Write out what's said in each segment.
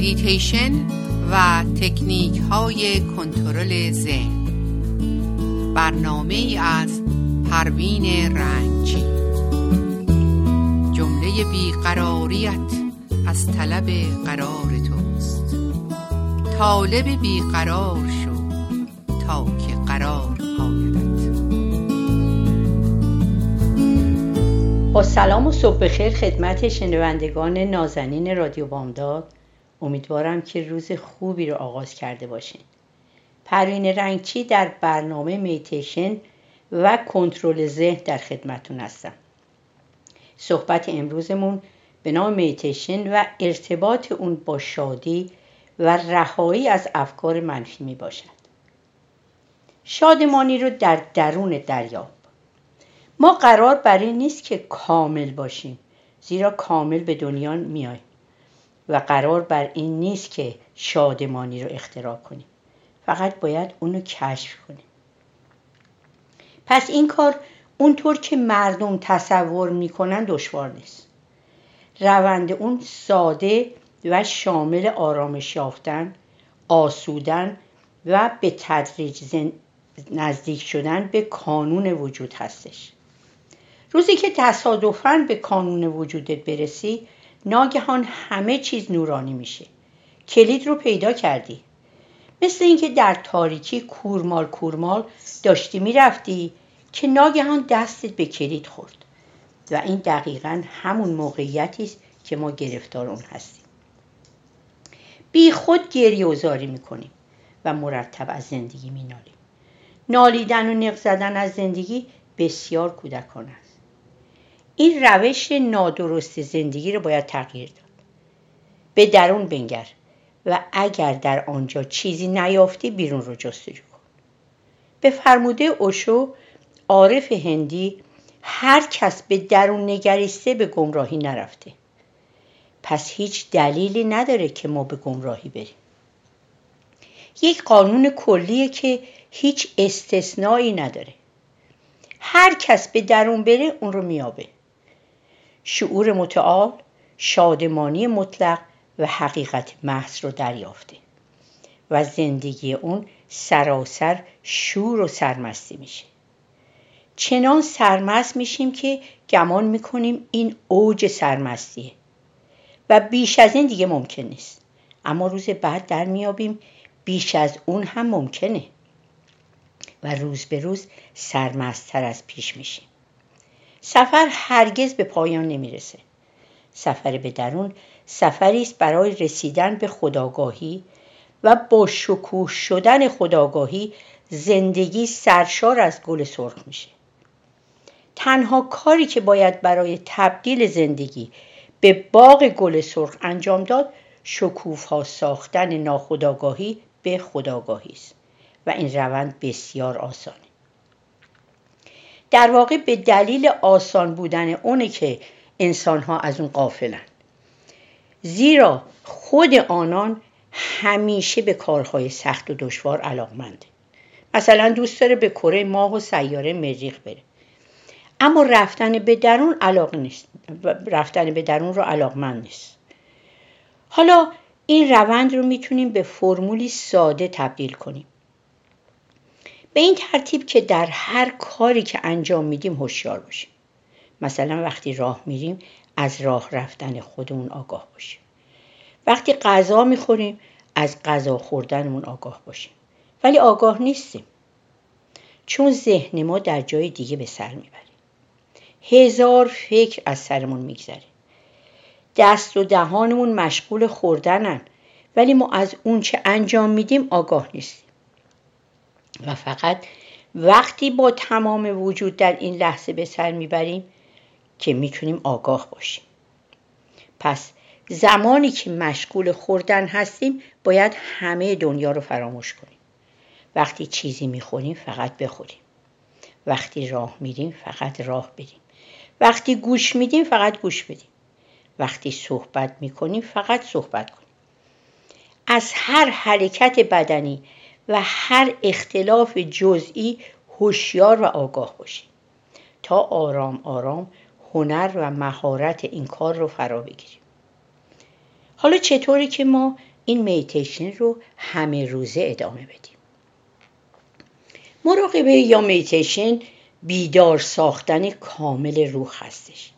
مدیتیشن و تکنیک های کنترل ذهن. برنامه از پروین رنجی. جمله بیقراریت از طلب قرار توست. طالب بیقرار شو تا که قرار آیدت. با سلام و صبح بخیر خدمت شنوندگان نازنین رادیو بامداد. امیدوارم که روز خوبی رو آغاز کرده باشین. پروین رنگچی در برنامه میتیشن و کنترل ذهن در خدمتون هستم. صحبت امروزمون به نام میتیشن و ارتباط اون با شادی و رهایی از افکار منفی می باشد. شادمانی رو در درون دریاب. ما قرار بر این نیست که کامل باشیم زیرا کامل به دنیا میاییم. و قرار بر این نیست که شادمانی رو اختراع کنیم. فقط باید اونو کشف کنیم. پس این کار اونطور که مردم تصور می‌کنن دشوار نیست. روند اون ساده و شامل آرامش یافتن آسودن و به تدریج نزدیک شدن به کانون وجود هستش. روزی که تصادفاً به کانون وجودت برسی ناگهان همه چیز نورانی میشه. کلید رو پیدا کردی. مثل اینکه در تاریکی کورمال کورمال داشتی می‌رفتی که ناگهان دستت به کلید خورد. و این دقیقا همون موقعیتی است که ما گرفتار اون هستیم. بی خود گریه و زاری می‌کنیم و مرتب از زندگی مینالیم. نالیدن و نق زدن از زندگی بسیار کودکانه است. این روش نادرست زندگی رو باید تغییر داد. به درون بنگر و اگر در آنجا چیزی نیافتی بیرون رو جستجو کن. به فرموده اوشو عارف هندی هر کس به درون نگریسته به گمراهی نرفته. پس هیچ دلیلی نداره که ما به گمراهی بریم. یک قانون کلیه که هیچ استثنایی نداره. هر کس به درون بره اون رو میابه. شعور متعال شادمانی مطلق و حقیقت محض رو دریافته. و زندگی اون سراسر شور و سرمستی میشه. چنان سرمست میشیم که گمان می‌کنیم این اوج سرمستیه. و بیش از این دیگه ممکن نیست. اما روز بعد در میابیم بیش از اون هم ممکنه. و روز به روز سرمستتر از پیش میشیم. سفر هرگز به پایان نمی‌رسه. سفر به درون سفری است برای رسیدن به خداگاهی و با شکوه شدن خداگاهی زندگی سرشار از گل سرخ میشه. تنها کاری که باید برای تبدیل زندگی به باغ گل سرخ انجام داد شکوفا ساختن ناخداگاهی به خداگاهی است و این روند بسیار آسانه. در واقع به دلیل آسان بودن اونه که انسان ها از اون قافلن زیرا خود آنان همیشه به کارهای سخت و دشوار علاقمنده مثلا دوست داره به کره ماه و سیاره مریخ بره. اما رفتن به درون علاق نیست. رفتن به درون رو علاقمند نیست. حالا این روند رو می‌تونیم به فرمولی ساده تبدیل کنیم. به این ترتیب که در هر کاری که انجام میدیم هوشیار باشیم. مثلا وقتی راه میریم از راه رفتن خودمون آگاه باشیم. وقتی غذا می‌خوریم از غذا خوردنمون آگاه باشیم. ولی آگاه نیستیم. چون ذهن ما در جای دیگه به سر می‌بره. هزار فکر از سرمون میگذره. دست و دهانمون مشغول خوردنن. ولی ما از اون چه انجام میدیم آگاه نیستیم. و فقط وقتی با تمام وجود در این لحظه به سر می‌بریم که می‌تونیم آگاه باشیم. پس زمانی که مشغول خوردن هستیم باید همه دنیا رو فراموش کنیم. وقتی چیزی می‌خوریم فقط بخوریم. وقتی راه میریم فقط راه بریم. وقتی گوش میدیم فقط گوش بدیم. وقتی صحبت می‌کنیم فقط صحبت کنیم. از هر حرکت بدنی و هر اختلاف جزئی هوشیار و آگاه باشیم تا آرام آرام هنر و مهارت این کار رو فرا بگیریم حالا چطوری که ما این میتیشن رو همه روزه ادامه بدیم؟ مراقبه یا میتیشن بیدار ساختن کامل روح هستش.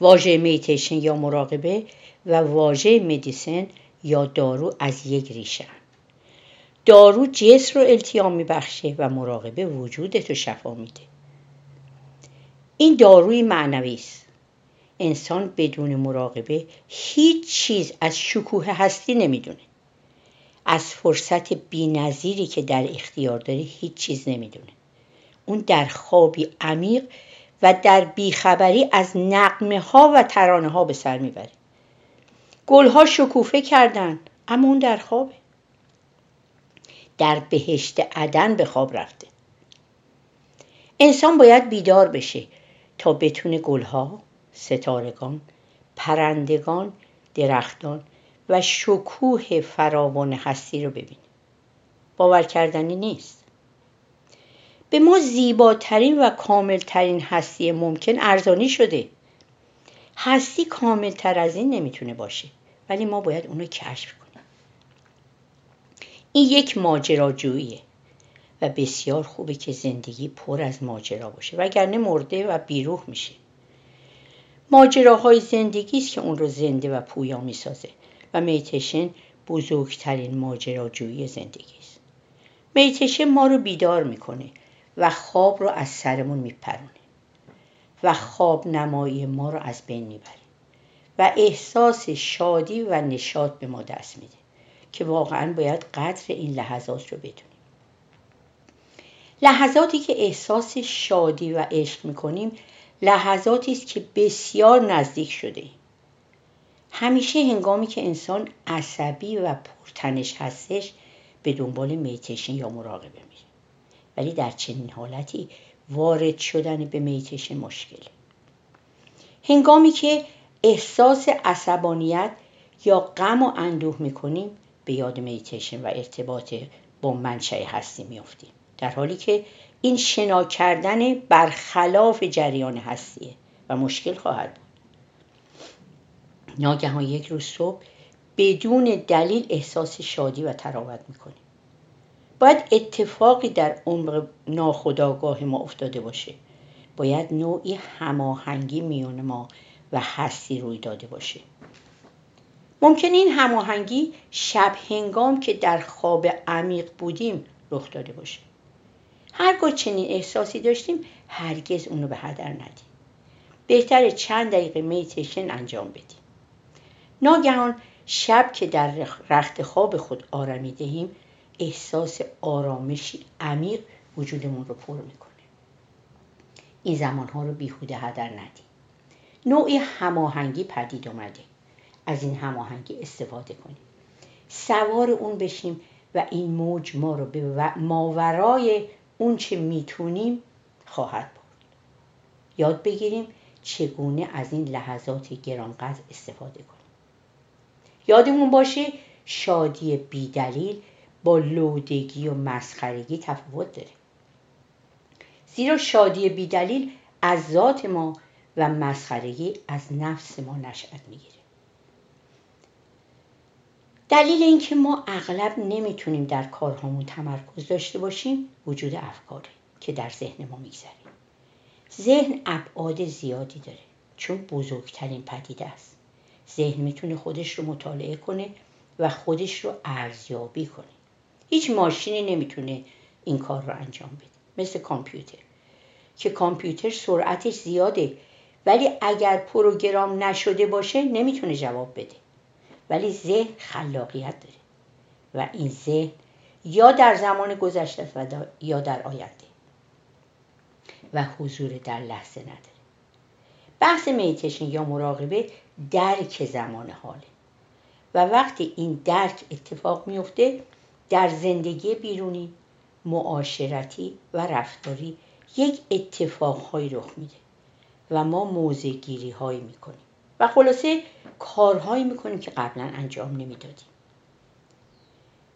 واژه میتیشن یا مراقبه و واژه مدیسن یا دارو از یک ریشه دارو جس رو التیام میبخشه و مراقبه وجودت رو شفا میده. این داروی معنوی است. انسان بدون مراقبه هیچ چیز از شکوه هستی نمی‌دونه. از فرصت بینظیری که در اختیار داره هیچ چیز نمی‌دونه. اون در خوابی عمیق و در بیخبری از نقمه ها و ترانه ها به سر می‌بره. گلها شکوفه کردن اما اون در خوابه. در بهشت عدن به خواب رفته. انسان باید بیدار بشه تا بتونه گلها ستارگان پرندگان درختان و شکوه فراوان هستی رو ببینه. باور کردنی نیست. به ما زیباترین و کاملترین هستی ممکن ارزانی شده. هستی کاملتر از این نمی‌تونه باشه ولی ما باید اونو کشف کنیم این یک ماجراجوییه و بسیار خوبه که زندگی پر از ماجرا باشه وگرنه مرده و بیروح میشه. ماجراهای زندگی است که اون رو زنده و پویا می‌سازه و میتشن بزرگترین ماجراجویی زندگی است. میتشن ما رو بیدار می‌کنه و خواب رو از سرمون میپرونه و خواب نمایی ما رو از بین می‌بره و احساس شادی و نشاط به ما دست میده. که واقعا باید قدر این لحظات رو بدونیم. لحظاتی که احساس شادی و عشق می‌کنیم لحظاتی است که بسیار نزدیک شده همیشه هنگامی که انسان عصبی و پرتنش هستش به دنبال میتشن یا مراقبه میره. ولی در چنین حالتی وارد شدن به میتشن مشکله. هنگامی که احساس عصبانیت یا غم و اندوه می‌کنیم به یاد میتشن و ارتباط با منشأ هستی میافتیم. در حالی که این شنا کردن برخلاف جریان هستیه و مشکل خواهد بود. ناگهان یک روز صبح بدون دلیل احساس شادی و تراوت می‌کنیم. باید اتفاقی در عمق ناخداگاه ما افتاده باشه. باید نوعی هماهنگی میان ما و هستی روی داده باشه. ممکن این هماهنگی شب هنگام که در خواب عمیق بودیم رخ داده باشه. هرگاه چنین احساسی داشتیم هرگز اونو به هدر ندیم. بهتر چند دقیقه میتیشن انجام بدیم. ناگهان شب که در رخت خواب خود آرمیدهیم احساس آرامشی عمیق وجودمون رو پر می‌کنه. این زمانها رو بیهوده هدر ندیم. نوعی هماهنگی پدید اومده. از این هماهنگی استفاده کنیم. سوار اون بشیم و این موج ما رو به ماورای اون چه می‌تونیم خواهد برد. یاد بگیریم چگونه از این لحظات گرانقدر استفاده کنیم. یادمون باشه شادی بیدلیل با لودگی و مسخرگی تفاوت داره. زیرا شادی بیدلیل از ذات ما و مسخرگی از نفس ما نشأت می‌گیره. دلیل اینکه ما اغلب نمی‌تونیم در کارهامون تمرکز داشته باشیم وجود افکاره که در ذهن ما میگذریم. ذهن ابعاد زیادی داره چون بزرگترین پدیده است. ذهن می‌تونه خودش رو مطالعه کنه و خودش رو ارزیابی کنه. هیچ ماشینی نمی‌تونه این کار رو انجام بده. مثل کامپیوتر. که کامپیوتر سرعتش زیاده ولی اگر پروگرام نشده باشه نمی‌تونه جواب بده. ولی ذهن خلاقیت داره. و این ذهن یا در زمان گذشته و یا در آینده. و حضور در لحظه نداره. بحث میتشن یا مراقبه درک زمان حاله. و وقتی این درک اتفاق میفته در زندگی بیرونی معاشرتی و رفتاری یک اتفاقهایی رخ میده. و ما موضع گیری هایی می‌کنیم. و خلاصه کارهایی می‌کنیم که قبلا انجام نمی‌دادیم.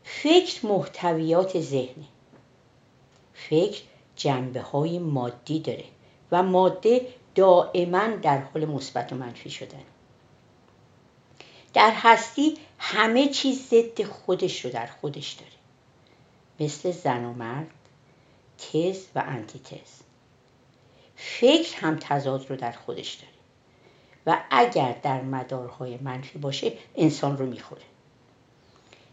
فکر محتویات ذهنه. فکر جنبه های مادی داره و ماده دائما در حال مثبت و منفی شدن. در هستی همه چیز ضد خودش رو در خودش داره. مثل زن و مرد تز و آنتی تز فکر هم تضاد رو در خودش داره. و اگر در مدارهای منفی باشه انسان رو می‌خوره.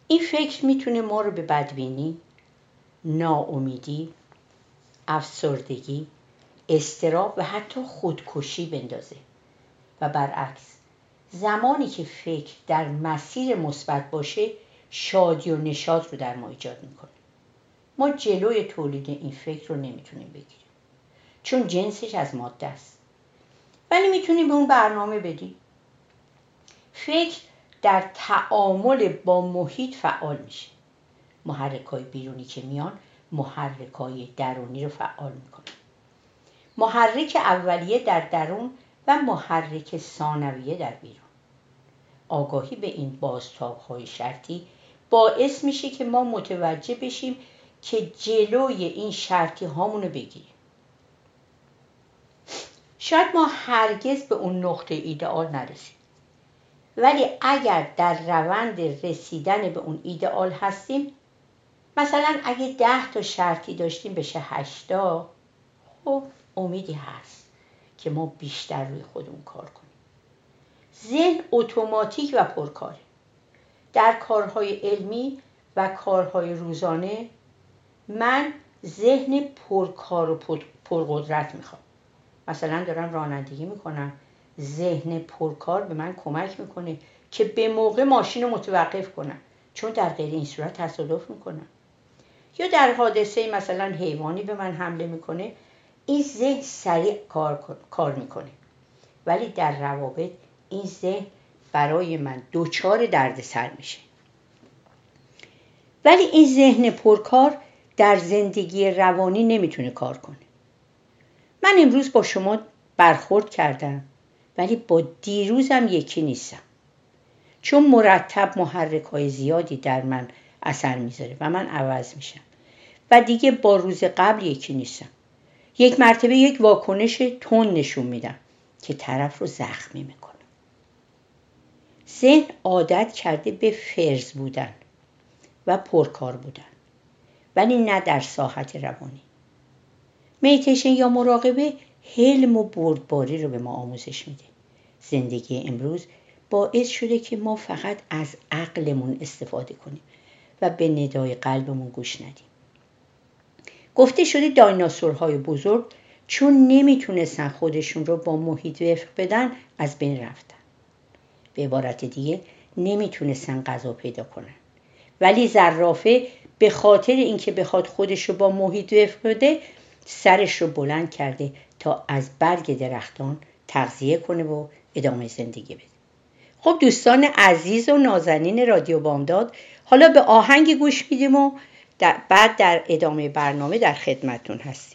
این فکر می‌تونه ما رو به بدبینی ناامیدی افسردگی استراب و حتی خودکشی بندازه. و برعکس زمانی که فکر در مسیر مثبت باشه شادی و نشاط رو در ما ایجاد می‌کنه. ما جلوی تولید این فکر رو نمی‌تونیم بگیریم. چون جنسش از ماده است. ولی می‌تونیم به اون برنامه بدیم فکر در تعامل با محیط فعال میشه محرک های بیرونی که میان محرک های درونی رو فعال می‌کنه محرک اولیه در درون و محرک ثانویه در بیرون. آگاهی به این بازتاب های شرطی باعث میشه که ما متوجه بشیم که جلوی این شرطی هامونو بگیریم. شاید ما هرگز به اون نقطه ایدئال نرسیم. ولی اگر در روند رسیدن به اون ایدئال هستیم مثلا اگه ده تا شرطی داشتیم بشه هشتا خب امیدی هست که ما بیشتر روی خودمون کار کنیم. ذهن اتوماتیک و پرکاره. در کارهای علمی و کارهای روزانه من ذهن پرکار و پرقدرت می‌خوام. مثلا دارم رانندگی می‌کنم ذهن پرکار به من کمک می‌کنه که به موقع ماشین رو متوقف کنم. چون در غیر این صورت تصادف می‌کنم. یا در حادثه مثلا حیوانی به من حمله می‌کنه این ذهن سریع کار, کار می‌کنه. ولی در روابط این ذهن برای من دوچار دردسر میشه. ولی این ذهن پرکار در زندگی روانی نمی‌تونه کار کنه. من امروز با شما برخورد کردم ولی با دیروزم یکی نیستم. چون مرتب محرک های زیادی در من اثر می‌ذاره و من عوض میشم. و دیگه با روز قبل یکی نیستم. یک مرتبه یک واکنش تون نشون میدم که طرف رو زخمی می‌کنه ذهن عادت کرده به فرز بودن و پرکار بودن ولی نه در ساحت روانی. میتیشن یا مراقبه حلم و بردباری رو به ما آموزش میده. زندگی امروز باعث شده که ما فقط از عقلمون استفاده کنیم و به ندای قلبمون گوش ندیم. گفته شده دایناسورهای بزرگ چون نمی‌تونستن خودشون رو با محیط وفق بدن از بین رفتن. به عبارت دیگه نمی‌تونستن غذا پیدا کنن. ولی زرافه به خاطر اینکه بخواد خودش رو با محیط وفق بده سرش رو بلند کرده تا از برگ درختان تغذیه کنه و ادامه زندگی بده. خب دوستان عزیز و نازنین رادیو بامداد حالا به آهنگ گوش میدیم و بعد در ادامه برنامه در خدمتون هستیم.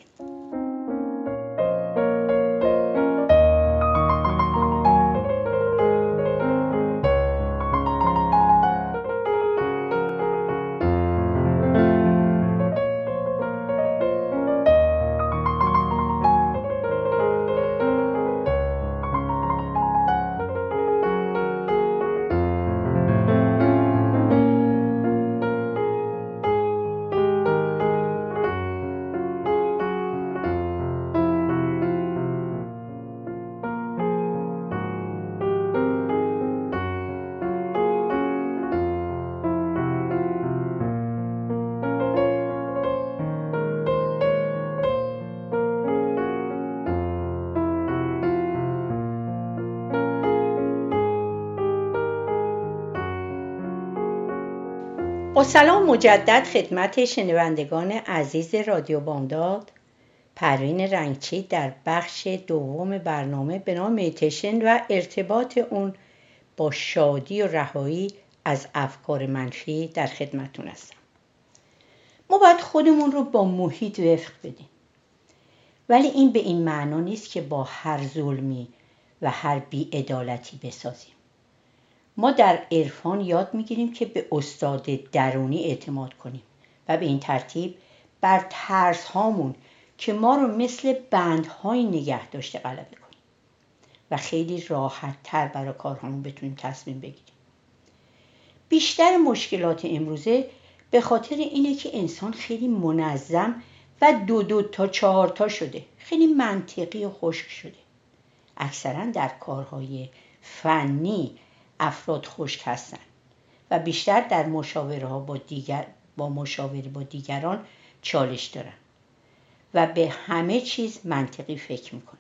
سلام مجدد خدمت شنوندگان عزیز رادیو بامداد. پروین رنگچی در بخش دوم برنامه به نام میتشن و ارتباط اون با شادی و رهایی از افکار منفی در خدمتون هستم. ما باید خودمون رو با محیط وفق بدیم. ولی این به این معنا نیست که با هر ظلمی و هر بیعدالتی بسازیم. ما در عرفان یاد می‌گیریم که به استاد درونی اعتماد کنیم و به این ترتیب بر ترس هامون که ما رو مثل بندهایی نگه داشته غلبه کنیم و خیلی راحت تر برای کارهامون بتونیم تصمیم بگیریم. بیشتر مشکلات امروزه به خاطر اینه که انسان خیلی منظم و دو دو تا چهار تا شده. خیلی منطقی و خشک شده. اکثرا در کارهای فنی افراد خشک هستند و بیشتر در مشاوره ها با دیگر با مشاوره با دیگران چالش دارن و به همه چیز منطقی فکر می‌کنن.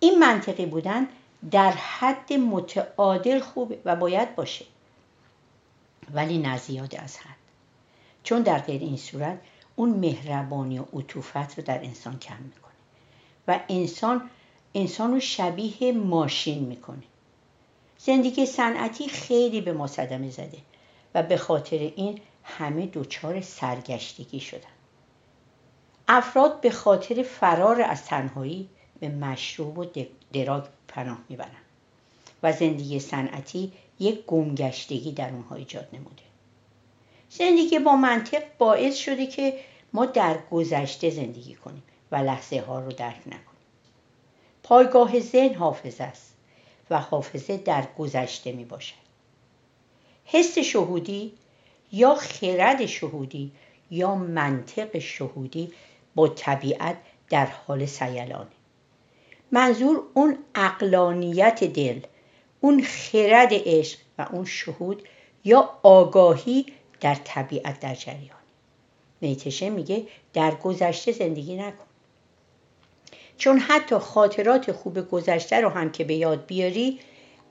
این منطقی بودن در حد متعادل خوبه و باید باشه ولی نزیاده از حد. چون در غیر این صورت اون مهربانی و عطوفت رو در انسان کم می‌کنه و انسان انسان رو شبیه ماشین می‌کنه. زندگی صنعتی خیلی به ما صدمه زده و به خاطر این همه دچار سرگشتگی شدن. افراد به خاطر فرار از تنهایی به مشروب و دراگ پناه می‌برند و زندگی صنعتی یک گمگشتگی در اونها ایجاد نموده. زندگی با منطق باعث شده که ما در گذشته زندگی کنیم و لحظه ها رو درک نکنیم. پایگاه ذهن حافظه است. و حافظه در گذشته می باشد. حس شهودی یا خرد شهودی یا منطق شهودی با طبیعت در حال سیلانه. منظور اون اقلانیت دل اون خرد عشق و اون شهود یا آگاهی در طبیعت در جریان. نیتشه میگه در گذشته زندگی نکن. چون حتی خاطرات خوب گذشته رو هم که به یاد بیاری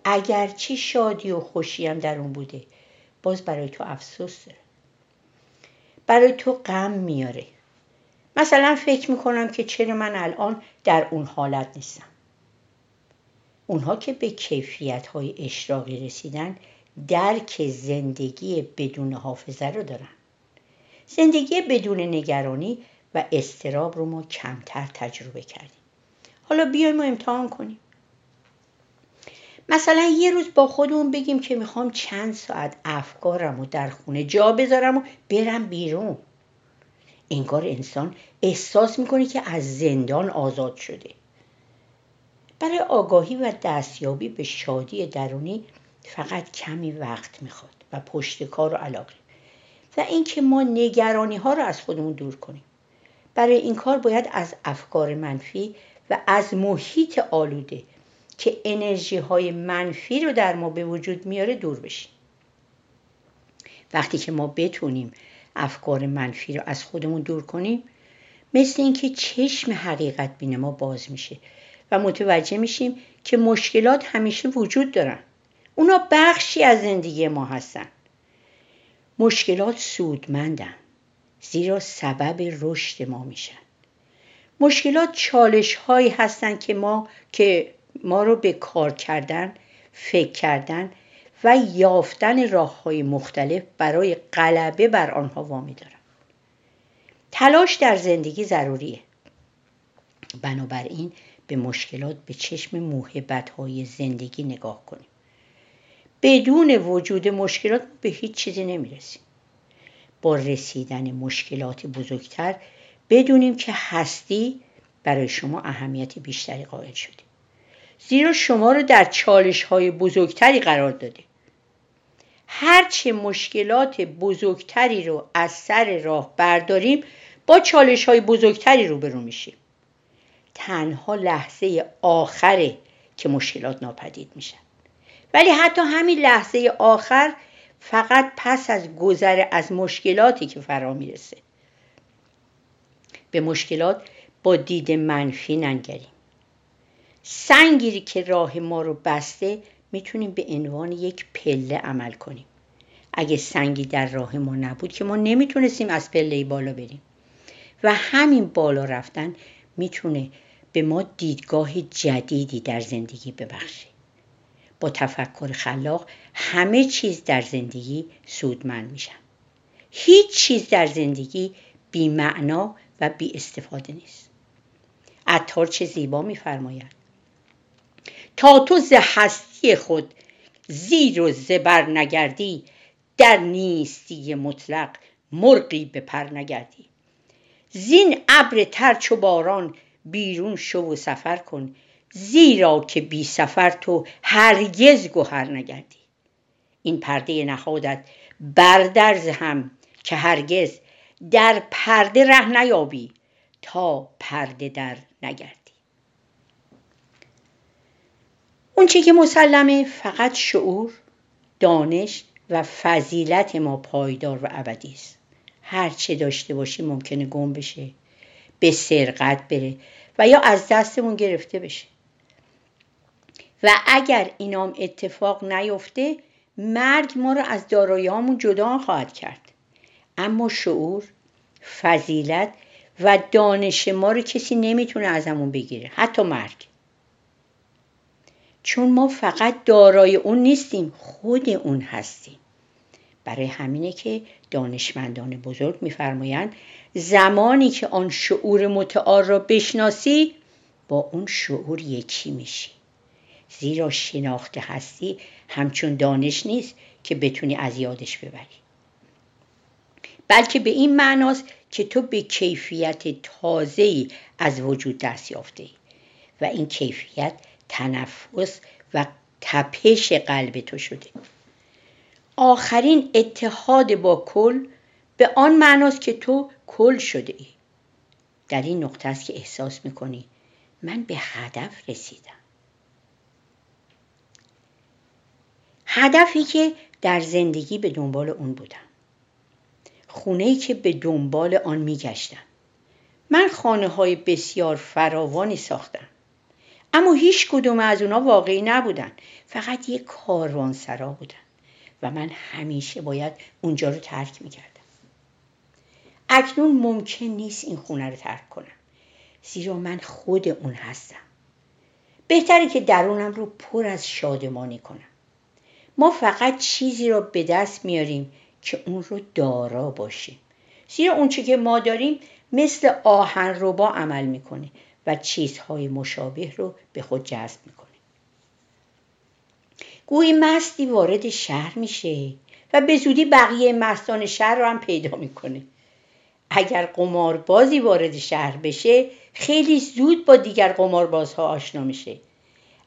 اگرچه شادی و خوشی هم در اون بوده. باز برای تو افسوس داره. برای تو غم میاره. مثلا فکر می‌کنم که چرا من الان در اون حالت نیستم. اونها که به کیفیت های اشراقی رسیدن درک زندگی بدون حافظه رو دارن. زندگی بدون نگرانی و استراب رو ما کمتر تجربه کردیم. حالا بیایم و امتحان کنیم. مثلا یه روز با خودمون بگیم که می‌خوام چند ساعت افکارم رو در خونه جا بذارم و برم بیرون. انگار انسان احساس می‌کنه که از زندان آزاد شده. برای آگاهی و دستیابی به شادی درونی فقط کمی وقت می‌خواد و پشت کار و علاقه. و اینکه ما نگرانی ها رو از خودمون دور کنیم. برای این کار باید از افکار منفی و از محیط آلوده که انرژی های منفی رو در ما به وجود میاره دور بشیم. وقتی که ما بتونیم افکار منفی رو از خودمون دور کنیم مثل اینکه چشم حقیقت بین ما باز میشه و متوجه میشیم که مشکلات همیشه وجود دارن. اونا بخشی از زندگی ما هستن. مشکلات سودمندن. زیرا سبب رشد ما میشن. مشکلات چالش هایی هستند که ما که ما رو به کار کردن فکر کردن و یافتن راه های مختلف برای غلبه بر آنها وامی دارن. تلاش در زندگی ضروریه. بنابراین به مشکلات به چشم موهبت های زندگی نگاه کنیم. بدون وجود مشکلات به هیچ چیزی نمی‌رسیم. با رسیدن مشکلات بزرگتر بدونیم که هستی برای شما اهمیت بیشتری قائل شده زیرا شما رو در چالش های بزرگتری قرار داده. هرچه مشکلات بزرگتری رو از سر راه برداریم با چالش های بزرگتری روبرو میشیم. تنها لحظه آخره که مشکلات ناپدید میشن. ولی حتی همین لحظه آخر فقط پس از گذر از مشکلاتی که فرا می‌رسه. به مشکلات با دید منفی ننگریم. سنگی که راه ما رو بسته می‌تونیم به عنوان یک پله عمل کنیم. اگه سنگی در راه ما نبود که ما نمی‌تونستیم از پله بالا بریم. و همین بالا رفتن می‌تونه به ما دیدگاه جدیدی در زندگی ببخشه. با تفکر خلاق همه چیز در زندگی سودمند میشن. هیچ چیز در زندگی بی معنا و بی استفاده نیست. عطار چه زیبا میفرماید. تا تو ز هستی خود زیر و زبر نگردی در نیستی مطلق مرغی به پر نگردی. زین ابر ترچ و باران بیرون شو و سفر کن زیرا که بی سفر تو هرگز گهر نگردی. این پرده نهادت بردرز هم که هرگز در پرده ره نیابی تا پرده در نگردی. اون چی که مسلمه فقط شعور دانش و فضیلت ما پایدار و ابدی است. هر چه داشته باشی ممکنه گم بشه به سرقت بره و یا از دستمون گرفته بشه. و اگر اینام اتفاق نیفته مرگ ما رو از داراییامون جدا خواهد کرد. اما شعور فضیلت و دانش ما رو کسی نمی‌تونه ازمون بگیره حتی مرگ. چون ما فقط دارای اون نیستیم خود اون هستیم. برای همینه که دانشمندان بزرگ میفرمایند زمانی که آن شعور متعال را بشناسی با اون شعور یکی میشی. زیرا شناخته هستی همچون دانش نیست که بتونی از یادش ببری. بلکه به این معناست که تو به کیفیت تازه‌ای از وجود دست یافته ای. و این کیفیت تنفس و تپش قلب تو شده. آخرین اتحاد با کل به آن معناست که تو کل شده ای. در این نقطه است که احساس می‌کنی من به هدف رسیدم. هدفی که در زندگی به دنبال اون بودم. خونه که به دنبال آن میگشتم. من خانه های بسیار فراوانی ساختم. اما هیچ کدوم از اونا واقعی نبودن. فقط یک سرا بودن. و من همیشه باید اونجا رو ترک می‌کردم. اکنون ممکن نیست این خونه رو ترک کنم. زیرا من خود اون هستم. بهتره که درونم رو پر از شادمانی کنم. ما فقط چیزی را به دست میاریم که اون رو دارا باشیم. زیرا اون که ما داریم مثل آهن با عمل می‌کنه و چیزهای مشابه رو به خود جذب می‌کنه. گویی مستی وارد شهر میشه و به زودی بقیه مستان شهر رو هم پیدا می‌کنه. اگر قماربازی وارد شهر بشه خیلی زود با دیگر قماربازها آشنا میشه.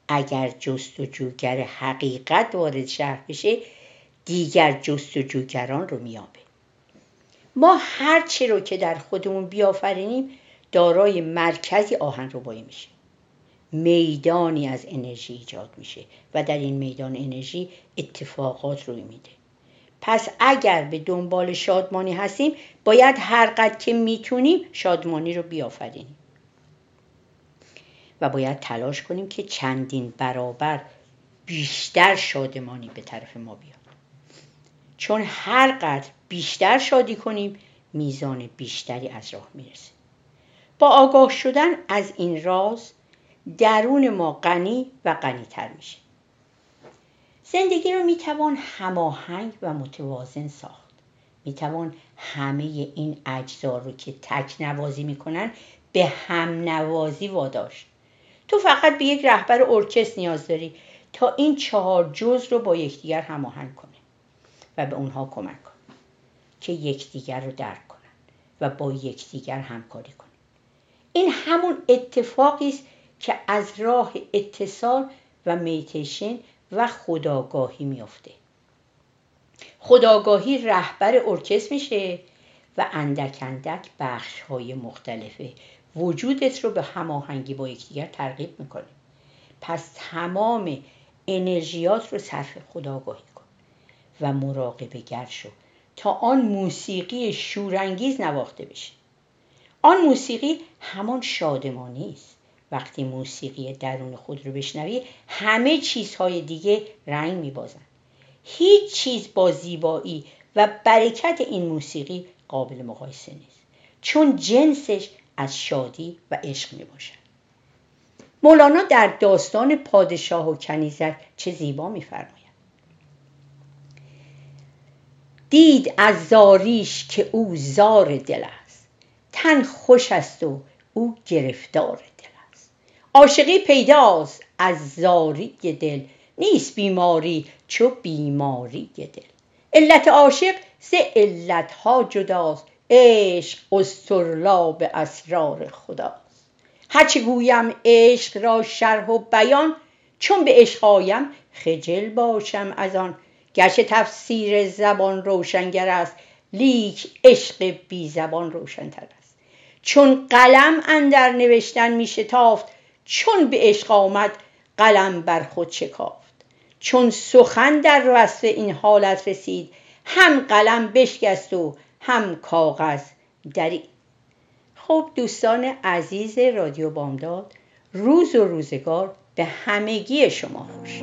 اگر جستجوگر حقیقت وارد شهر بشه دیگر جستجوگران رو میابه. ما هر چی رو که در خودمون بیافرینیم دارای مرکزی آهن رو بایی میشه. میدانی از انرژی ایجاد میشه و در این میدان انرژی اتفاقات روی میده. پس اگر به دنبال شادمانی هستیم باید هر قد که می‌تونیم شادمانی رو بیافرینیم. و باید تلاش کنیم که چندین برابر بیشتر شادمانی به طرف ما بیاد. چون هر قدر بیشتر شادی کنیم میزان بیشتری از راه می‌رسه. با آگاه شدن از این راز درون ما غنی و غنیتر میشه. زندگی رو می‌توان هماهنگ و متوازن ساخت. می‌توان همه این اجزا رو که تک نوازی می‌کنن به هم نوازی واداشت. تو فقط به یک رهبر ارکست نیاز داری تا این چهار جز رو با یکدیگر هماهنگ کنه و به اونها کمک کن که یکدیگر رو درک کنن و با یکدیگر همکاری کنن. این همون اتفاقی است که از راه اتصال و میتیشن و خداگاهی میافته. خداگاهی رهبر ارکست میشه و اندک اندک بخش های مختلف وجودت رو به هماهنگی با یکدیگر ترغیب می‌کنه. پس تمام انرژیات رو صرف خداگاهی کن و مراقبه گر شو تا آن موسیقی شورانگیز نواخته بشه. آن موسیقی همان شادمانی است. وقتی موسیقی درون خود رو بشنوی همه چیزهای دیگه رنگ میبازن. هیچ چیز با زیبایی و برکت این موسیقی قابل مقایسه نیست. چون جنسش از شادی و عشق می باشد مولانا در داستان پادشاه و کنیزک چه زیبا میفرماید. دید از زاریش که او زار دل است. تن خوش است و او گرفتار دل است. عاشقی پیداست از زاری دل. نیست بیماری چو بیماری دل. علت عاشق ز علتها جداست. عشق اسطرلاب اسرار خداست هرچه گویم عشق را شرح و بیان چون به عشق آیم خجل باشم از آن. گرچه تفسیر زبان روشنگر است لیک عشق بی زبان روشنتر است. چون قلم اندر نوشتن می شتافت چون به عشق آمد قلم بر خود شکافت. چون سخن در وصف این حالت رسید هم قلم بشکست و هم کاغذ درید خب دوستان عزیز رادیو بامداد روز و روزگار به همگی شما خوش.